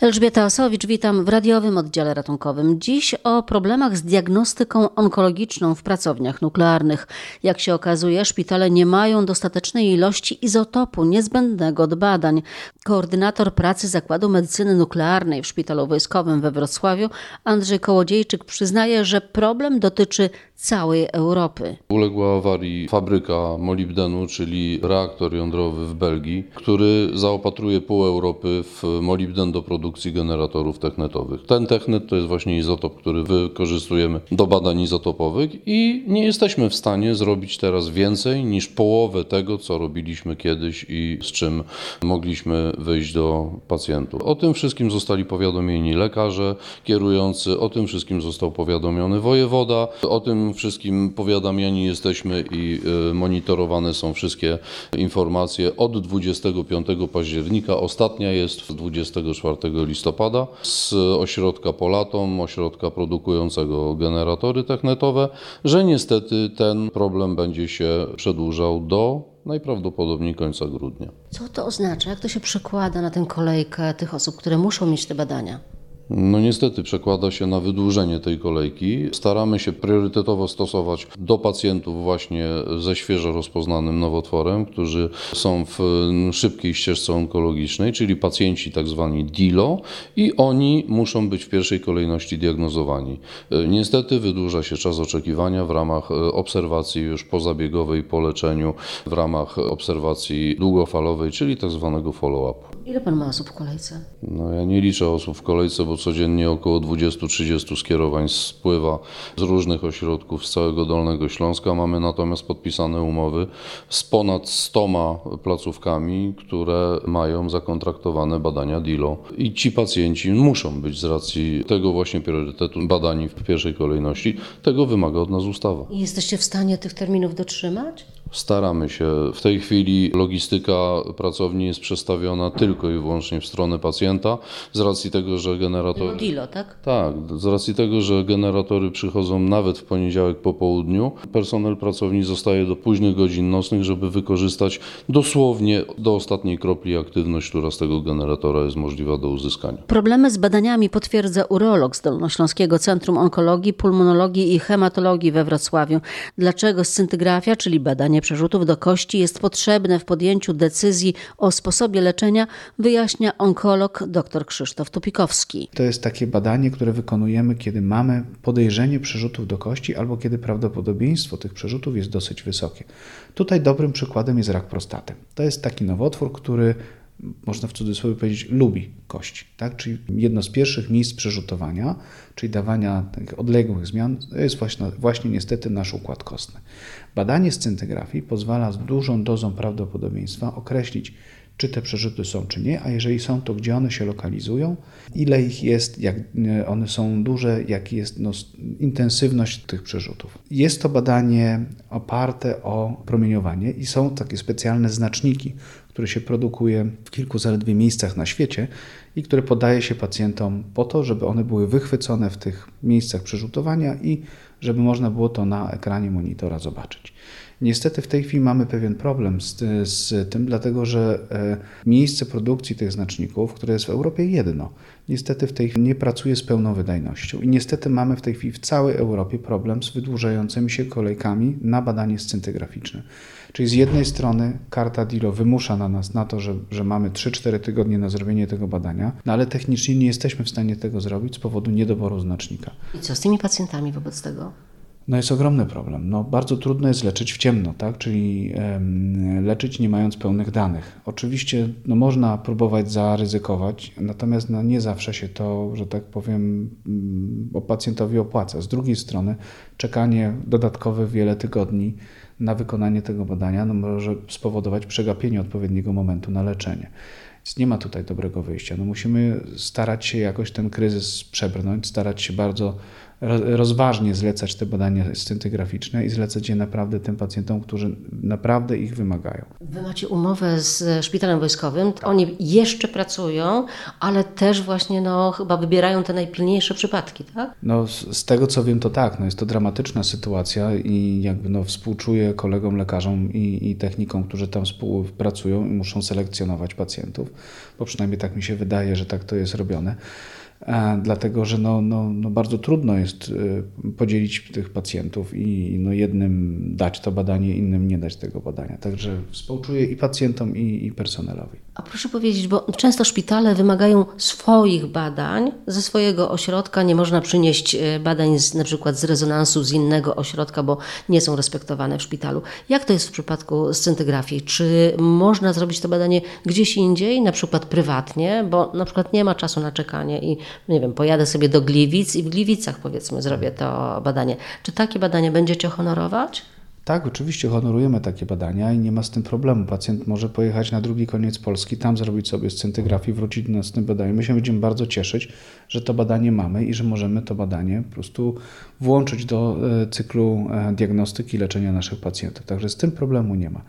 Elżbieta Osowicz, witam w radiowym oddziale ratunkowym. Dziś o problemach z diagnostyką onkologiczną w pracowniach nuklearnych. Jak się okazuje, szpitale nie mają dostatecznej ilości izotopu niezbędnego do badań. Koordynator pracy Zakładu Medycyny Nuklearnej w Szpitalu Wojskowym we Wrocławiu, Andrzej Kołodziejczyk, przyznaje, że problem dotyczy całej Europy. Uległa awarii fabryka molibdenu, czyli reaktor jądrowy w Belgii, który zaopatruje pół Europy w molibden do produkcji generatorów technetowych. Ten technet to jest właśnie izotop, który wykorzystujemy do badań izotopowych i nie jesteśmy w stanie zrobić teraz więcej niż połowę tego, co robiliśmy kiedyś i z czym mogliśmy wyjść do pacjentów. O tym wszystkim zostali powiadomieni lekarze kierujący, o tym wszystkim został powiadomiony wojewoda, o tym wszystkim powiadamiani jesteśmy i y, monitorowane są wszystkie informacje od 25 października. Ostatnia jest 24 listopada z ośrodka Polatom, ośrodka produkującego generatory technetowe, że niestety ten problem będzie się przedłużał do najprawdopodobniej końca grudnia. Co to oznacza? Jak to się przekłada na tę kolejkę tych osób, które muszą mieć te badania? No niestety przekłada się na wydłużenie tej kolejki. Staramy się priorytetowo stosować do pacjentów właśnie ze świeżo rozpoznanym nowotworem, którzy są w szybkiej ścieżce onkologicznej, czyli pacjenci tak zwani DILO i oni muszą być w pierwszej kolejności diagnozowani. Niestety wydłuża się czas oczekiwania w ramach obserwacji już pozabiegowej po leczeniu, w ramach obserwacji długofalowej, czyli tak zwanego follow-upu. Ile pan ma osób w kolejce? No ja nie liczę osób w kolejce, bo codziennie około 20-30 skierowań spływa z różnych ośrodków z całego Dolnego Śląska. Mamy natomiast podpisane umowy z ponad 100 placówkami, które mają zakontraktowane badania DILO. I ci pacjenci muszą być z racji tego właśnie priorytetu badani w pierwszej kolejności. Tego wymaga od nas ustawa. I jesteście w stanie tych terminów dotrzymać? Staramy się. W tej chwili logistyka pracowni jest przestawiona tylko i wyłącznie w stronę pacjenta, z racji tego, że generator... Dilo, tak? Tak, z racji tego, że generatory przychodzą nawet w poniedziałek po południu, personel pracowni zostaje do późnych godzin nocnych, żeby wykorzystać dosłownie do ostatniej kropli aktywność, która z tego generatora jest możliwa do uzyskania. Problemy z badaniami potwierdza urolog z Dolnośląskiego Centrum Onkologii, Pulmonologii i Hematologii we Wrocławiu. Dlaczego scyntygrafia, czyli badanie przerzutów do kości jest potrzebne w podjęciu decyzji o sposobie leczenia, wyjaśnia onkolog dr Krzysztof Tupikowski. To jest takie badanie, które wykonujemy, kiedy mamy podejrzenie przerzutów do kości albo kiedy prawdopodobieństwo tych przerzutów jest dosyć wysokie. Tutaj dobrym przykładem jest rak prostaty. To jest taki nowotwór, który można w cudzysłowie powiedzieć, lubi kości. Tak? Czyli jedno z pierwszych miejsc przerzutowania, czyli dawania odległych zmian, to jest właśnie, właśnie niestety nasz układ kostny. Badanie scintygrafii pozwala z dużą dozą prawdopodobieństwa określić, czy te przerzuty są, czy nie, a jeżeli są, to gdzie one się lokalizują, ile ich jest, jak one są duże, jaka jest no, intensywność tych przerzutów. Jest to badanie oparte o promieniowanie i są takie specjalne znaczniki, które się produkuje w kilku zaledwie miejscach na świecie i które podaje się pacjentom po to, żeby one były wychwycone w tych miejscach przerzutowania i żeby można było to na ekranie monitora zobaczyć. Niestety w tej chwili mamy pewien problem z, z, tym, dlatego że e, miejsce produkcji tych znaczników, które jest w Europie jedno, niestety w tej chwili nie pracuje z pełną wydajnością i niestety mamy w tej chwili w całej Europie problem z wydłużającymi się kolejkami na badanie scyntygraficzne. Czyli z jednej strony karta DILO wymusza na nas na to, że, że mamy 3-4 tygodnie na zrobienie tego badania, no ale technicznie nie jesteśmy w stanie tego zrobić z powodu niedoboru znacznika. I co z tymi pacjentami wobec tego? No jest ogromny problem. No, bardzo trudno jest leczyć w ciemno, tak? czyli leczyć nie mając pełnych danych. Oczywiście no, można próbować zaryzykować, natomiast no, nie zawsze się to, że tak powiem, o pacjentowi opłaca. Z drugiej strony czekanie dodatkowe wiele tygodni na wykonanie tego badania no, może spowodować przegapienie odpowiedniego momentu na leczenie. Więc nie ma tutaj dobrego wyjścia. No musimy starać się jakoś ten kryzys przebrnąć, starać się bardzo rozważnie zlecać te badania scintygraficzne i zlecać je naprawdę tym pacjentom, którzy naprawdę ich wymagają. Wy macie umowę z szpitalem wojskowym, oni jeszcze pracują, ale też właśnie no, chyba wybierają te najpilniejsze przypadki, tak? No, z, z tego co wiem, to tak. No, jest to dramatyczna sytuacja i jakby no, współczuję kolegom lekarzom i, i technikom, którzy tam współpracują i muszą selekcjonować pacjentów, bo przynajmniej tak mi się wydaje, że tak to jest robione. E, dlatego, że no, no, no bardzo trudno jest e, podzielić tych pacjentów i no jednym dać to badanie, innym nie dać tego badania. Także współczuję i pacjentom, i, i personelowi. A proszę powiedzieć, bo często szpitale wymagają swoich badań ze swojego ośrodka. Nie można przynieść e, badań z, na przykład z rezonansu z innego ośrodka, bo nie są respektowane w szpitalu. Jak to jest w przypadku scintygrafii? Czy można zrobić to badanie gdzieś indziej, na przykład prywatnie, bo na przykład nie ma czasu na czekanie i nie wiem, pojadę sobie do Gliwic i w Gliwicach powiedzmy zrobię to badanie. Czy takie badanie będziecie honorować? Tak, oczywiście honorujemy takie badania i nie ma z tym problemu. Pacjent może pojechać na drugi koniec Polski, tam zrobić sobie scintygrafię, wrócić do nas z tym badaniem. My się będziemy bardzo cieszyć, że to badanie mamy i że możemy to badanie po prostu włączyć do e, cyklu e, diagnostyki i leczenia naszych pacjentów. Także z tym problemu nie ma.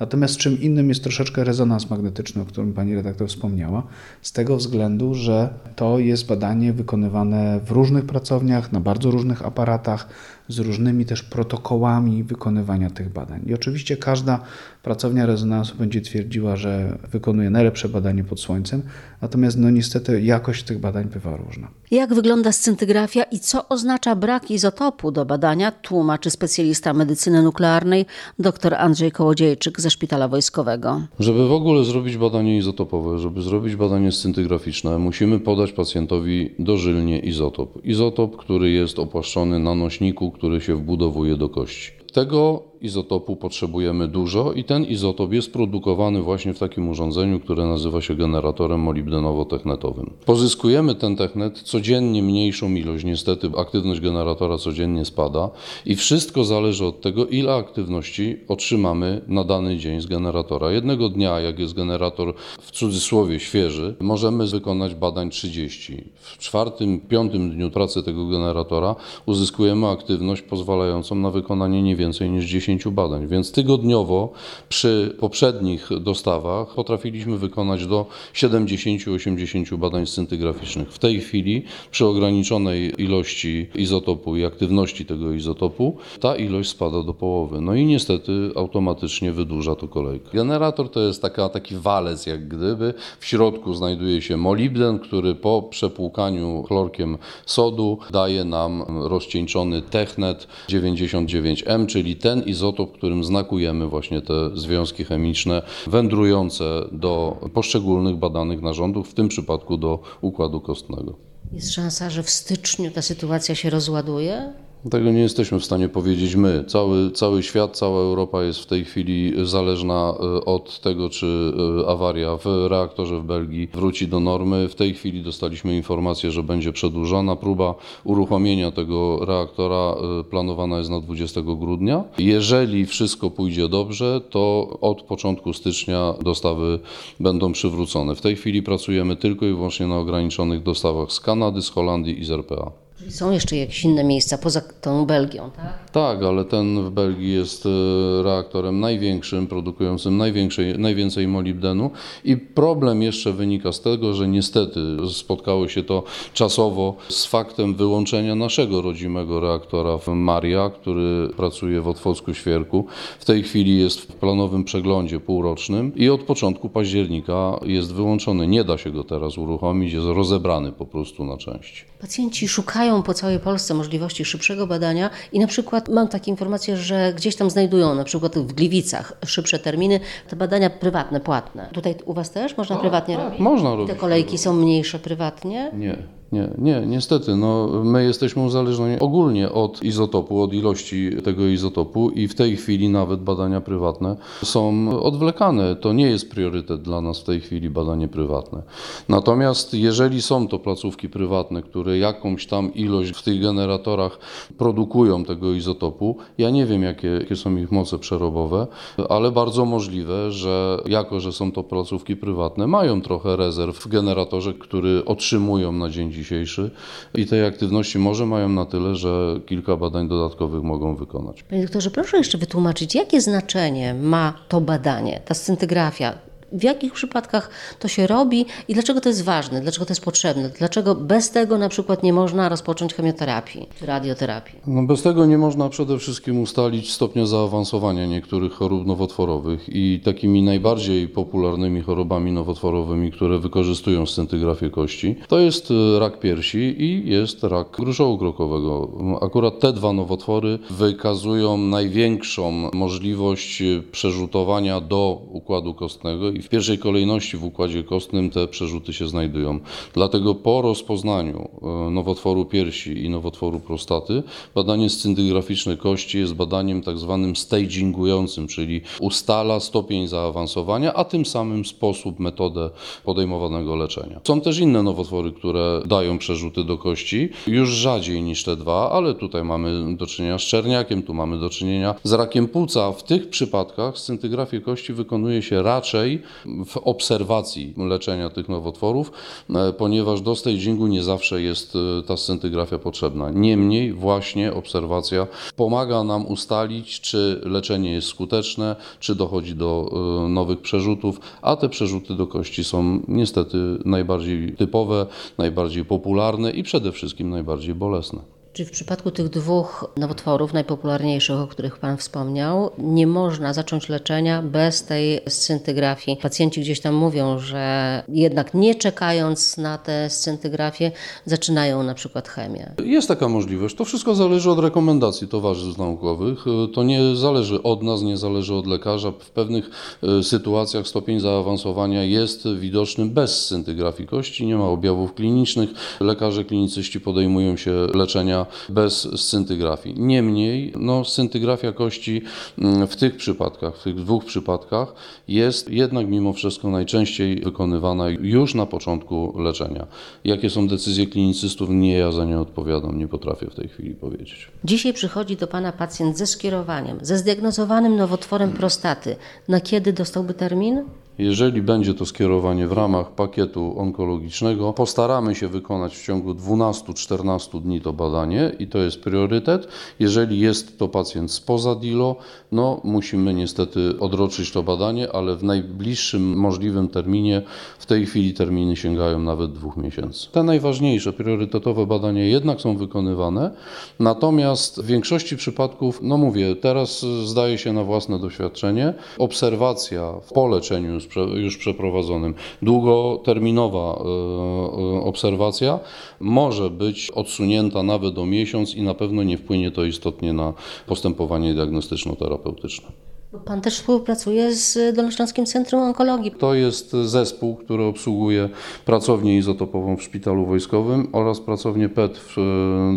Natomiast czym innym jest troszeczkę rezonans magnetyczny, o którym pani redaktor wspomniała, z tego względu, że to jest badanie wykonywane w różnych pracowniach, na bardzo różnych aparatach, z różnymi też protokołami wykonywania tych badań. I oczywiście każda pracownia rezonansu będzie twierdziła, że wykonuje najlepsze badanie pod słońcem, natomiast no niestety jakość tych badań bywa różna. Jak wygląda scintygrafia i co oznacza brak izotopu do badania, tłumaczy specjalista medycyny nuklearnej dr Andrzej Kołodziejczyk ze Szpitala Wojskowego. Żeby w ogóle zrobić badanie izotopowe, żeby zrobić badanie scintygraficzne, musimy podać pacjentowi dożylnie izotop. Izotop, który jest opłaszczony na nośniku, który się wbudowuje do kości. Tego izotopu potrzebujemy dużo i ten izotop jest produkowany właśnie w takim urządzeniu, które nazywa się generatorem molibdenowo-technetowym. Pozyskujemy ten technet codziennie mniejszą ilość, niestety aktywność generatora codziennie spada i wszystko zależy od tego, ile aktywności otrzymamy na dany dzień z generatora. Jednego dnia, jak jest generator w cudzysłowie świeży, możemy wykonać badań 30. W czwartym, piątym dniu pracy tego generatora uzyskujemy aktywność pozwalającą na wykonanie nie więcej niż 10 badań, więc tygodniowo przy poprzednich dostawach potrafiliśmy wykonać do 70-80 badań scintygraficznych. W tej chwili przy ograniczonej ilości izotopu i aktywności tego izotopu ta ilość spada do połowy. No i niestety automatycznie wydłuża to kolejkę. Generator to jest taka, taki walec jak gdyby. W środku znajduje się molibden, który po przepłukaniu chlorkiem sodu daje nam rozcieńczony technet 99M, czyli ten izotop, którym znakujemy właśnie te związki chemiczne wędrujące do poszczególnych badanych narządów, w tym przypadku do układu kostnego. Jest szansa, że w styczniu ta sytuacja się rozładuje? Tego nie jesteśmy w stanie powiedzieć my. Cały, cały świat, cała Europa jest w tej chwili zależna e, od tego, czy e, awaria w reaktorze w Belgii wróci do normy. W tej chwili dostaliśmy informację, że będzie przedłużona próba uruchomienia tego reaktora. e, Planowana jest na 20 grudnia. Jeżeli wszystko pójdzie dobrze, to od początku stycznia dostawy będą przywrócone. W tej chwili pracujemy tylko i wyłącznie na ograniczonych dostawach z Kanady, z Holandii i z RPA. Czyli są jeszcze jakieś inne miejsca poza tą Belgią, tak? Tak, ale ten w Belgii jest e, reaktorem największym, produkującym największej, najwięcej molibdenu i problem jeszcze wynika z tego, że niestety spotkało się to czasowo z faktem wyłączenia naszego rodzimego reaktora w Maria, który pracuje w Otwocku Świerku. W tej chwili jest w planowym przeglądzie półrocznym i od początku października jest wyłączony. Nie da się go teraz uruchomić, jest rozebrany po prostu na części. Pacjenci szukają po całej Polsce możliwości szybszego badania i na przykład mam takie informacje, że gdzieś tam znajdują, na przykład w Gliwicach, szybsze terminy, te badania prywatne, płatne. Tutaj u Was też można prywatnie robić? Można Te robić. kolejki są mniejsze prywatnie? Nie, nie, nie, niestety. No, my jesteśmy uzależnieni ogólnie od izotopu, od ilości tego izotopu i w tej chwili nawet badania prywatne są odwlekane. To nie jest priorytet dla nas w tej chwili badanie prywatne. Natomiast jeżeli są to placówki prywatne, które jakąś tam ilość w tych generatorach produkują tego izotopu, ja nie wiem jakie, jakie są ich moce przerobowe, ale bardzo możliwe, że jako, że są to placówki prywatne, mają trochę rezerw w generatorze, który otrzymują na dzień dzisiejszy dzisiejszy i tej aktywności może mają na tyle, że kilka badań dodatkowych mogą wykonać. Panie doktorze, proszę jeszcze wytłumaczyć, jakie znaczenie ma to badanie, ta scintygrafia? W jakich przypadkach to się robi i dlaczego to jest ważne, dlaczego to jest potrzebne, dlaczego bez tego na przykład nie można rozpocząć chemioterapii radioterapii? No bez tego nie można przede wszystkim ustalić stopnia zaawansowania niektórych chorób nowotworowych i takimi najbardziej popularnymi chorobami nowotworowymi, które wykorzystują scintygrafię kości, to jest e, rak piersi i jest rak gruszołu krokowego. Akurat te dwa nowotwory wykazują największą możliwość e, przerzutowania do układu kostnego i w pierwszej kolejności w układzie kostnym te przerzuty się znajdują. Dlatego po rozpoznaniu e, nowotworu piersi i nowotworu prostaty badanie scintygraficzne kości jest badaniem tak zwanym stagingującym, czyli ustala stopień zaawansowania, a tym samym sposób, metodę podejmowanego leczenia. Są też inne nowotwory, które dają przerzuty do kości, już rzadziej niż te dwa, ale tutaj mamy do czynienia z czerniakiem, tu mamy do czynienia z rakiem płuca. W tych przypadkach scintygrafię kości wykonuje się raczej w obserwacji leczenia tych nowotworów, e, ponieważ do stagingu nie zawsze jest e, ta scintygrafia potrzebna. Niemniej właśnie obserwacja pomaga nam ustalić, czy leczenie jest skuteczne, czy dochodzi do e, nowych przerzutów, a te przerzuty do kości są niestety najbardziej typowe, najbardziej popularne i przede wszystkim najbardziej bolesne. Czy w przypadku tych dwóch nowotworów najpopularniejszych, o których Pan wspomniał, nie można zacząć leczenia bez tej scintygrafii? Pacjenci gdzieś tam mówią, że jednak nie czekając na tę scintygrafię, zaczynają na przykład chemię. Jest taka możliwość. To wszystko zależy od rekomendacji towarzystw naukowych. To nie zależy od nas, nie zależy od lekarza. W pewnych e, sytuacjach stopień zaawansowania jest widoczny bez scintygrafii kości, nie ma objawów klinicznych. Lekarze klinicyści podejmują się leczenia bez scintygrafii. Niemniej, no, scintygrafia kości mm, w tych przypadkach, w tych dwóch przypadkach jest jednak mimo wszystko najczęściej wykonywana już na początku leczenia. Jakie są decyzje klinicystów, nie ja za nie odpowiadam, nie potrafię w tej chwili powiedzieć. Dzisiaj przychodzi do Pana pacjent ze skierowaniem, ze zdiagnozowanym nowotworem prostaty. Na kiedy dostałby termin? Jeżeli będzie to skierowanie w ramach pakietu onkologicznego, postaramy się wykonać w ciągu 12-14 dni to badanie i to jest priorytet. Jeżeli jest to pacjent spoza DILO, no musimy niestety odroczyć to badanie, ale w najbliższym możliwym terminie, w tej chwili terminy sięgają nawet dwóch miesięcy. Te najważniejsze, priorytetowe badania jednak są wykonywane, natomiast w większości przypadków, no mówię, teraz zdaje się na własne doświadczenie, obserwacja po leczeniu już przeprowadzonym. Długoterminowa e, e, obserwacja może być odsunięta nawet o miesiąc i na pewno nie wpłynie to istotnie na postępowanie diagnostyczno-terapeutyczne. Pan też współpracuje z Dolnośląskim Centrum Onkologii. To jest zespół, który obsługuje pracownię izotopową w Szpitalu Wojskowym oraz pracownię PET w e,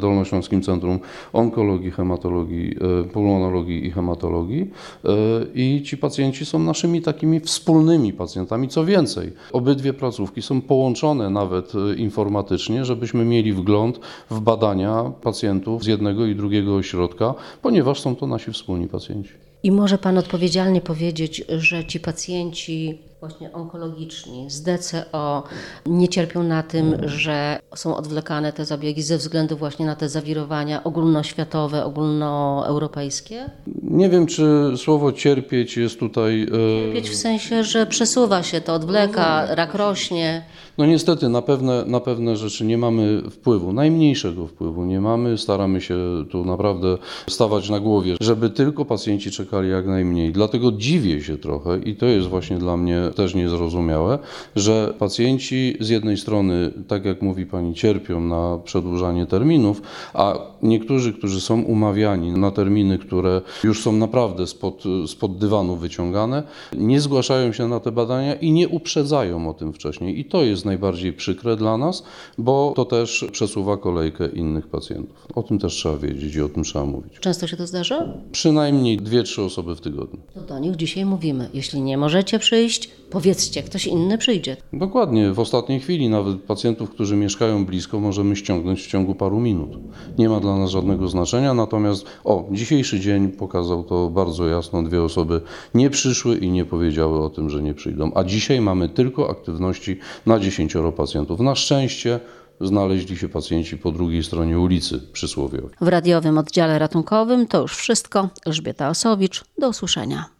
Dolnośląskim Centrum Onkologii, Hematologii, e, Pulmonologii i Hematologii. E, I ci pacjenci są naszymi takimi wspólnymi pacjentami. Co więcej, obydwie placówki są połączone nawet informatycznie, żebyśmy mieli wgląd w badania pacjentów z jednego i drugiego ośrodka, ponieważ są to nasi wspólni pacjenci. I może Pan odpowiedzialnie powiedzieć, że ci pacjenci właśnie onkologiczni z DCO nie cierpią na tym, że są odwlekane te zabiegi ze względu właśnie na te zawirowania ogólnoświatowe, ogólnoeuropejskie? Nie wiem, czy słowo cierpieć jest tutaj. E, cierpieć w sensie, że przesuwa się to, odwleka, rak rośnie. No niestety na pewne, na pewne rzeczy nie mamy wpływu, najmniejszego wpływu nie mamy. Staramy się tu naprawdę stawać na głowie, żeby tylko pacjenci czekali jak najmniej. Dlatego dziwię się trochę i to jest właśnie dla mnie też niezrozumiałe, że pacjenci z jednej strony, tak jak mówi pani, cierpią na przedłużanie terminów, a niektórzy, którzy są umawiani na terminy, które już są naprawdę spod, spod dywanu wyciągane, nie zgłaszają się na te badania i nie uprzedzają o tym wcześniej. I to jest najbardziej przykre dla nas, bo to też przesuwa kolejkę innych pacjentów. O tym też trzeba wiedzieć i o tym trzeba mówić. Często się to zdarza? Przynajmniej dwie, trzy osoby w tygodniu. To do nich dzisiaj mówimy. Jeśli nie możecie przyjść, powiedzcie, ktoś inny przyjdzie. Dokładnie. W ostatniej chwili nawet pacjentów, którzy mieszkają blisko, możemy ściągnąć w ciągu paru minut. Nie ma dla nas żadnego znaczenia, natomiast o, dzisiejszy dzień pokazał to bardzo jasno. Dwie osoby nie przyszły i nie powiedziały o tym, że nie przyjdą. A dzisiaj mamy tylko aktywności na dziesięcioro pacjentów. Na szczęście znaleźli się pacjenci po drugiej stronie ulicy przysłowiowej. W radiowym oddziale ratunkowym to już wszystko. Elżbieta Osowicz, do usłyszenia.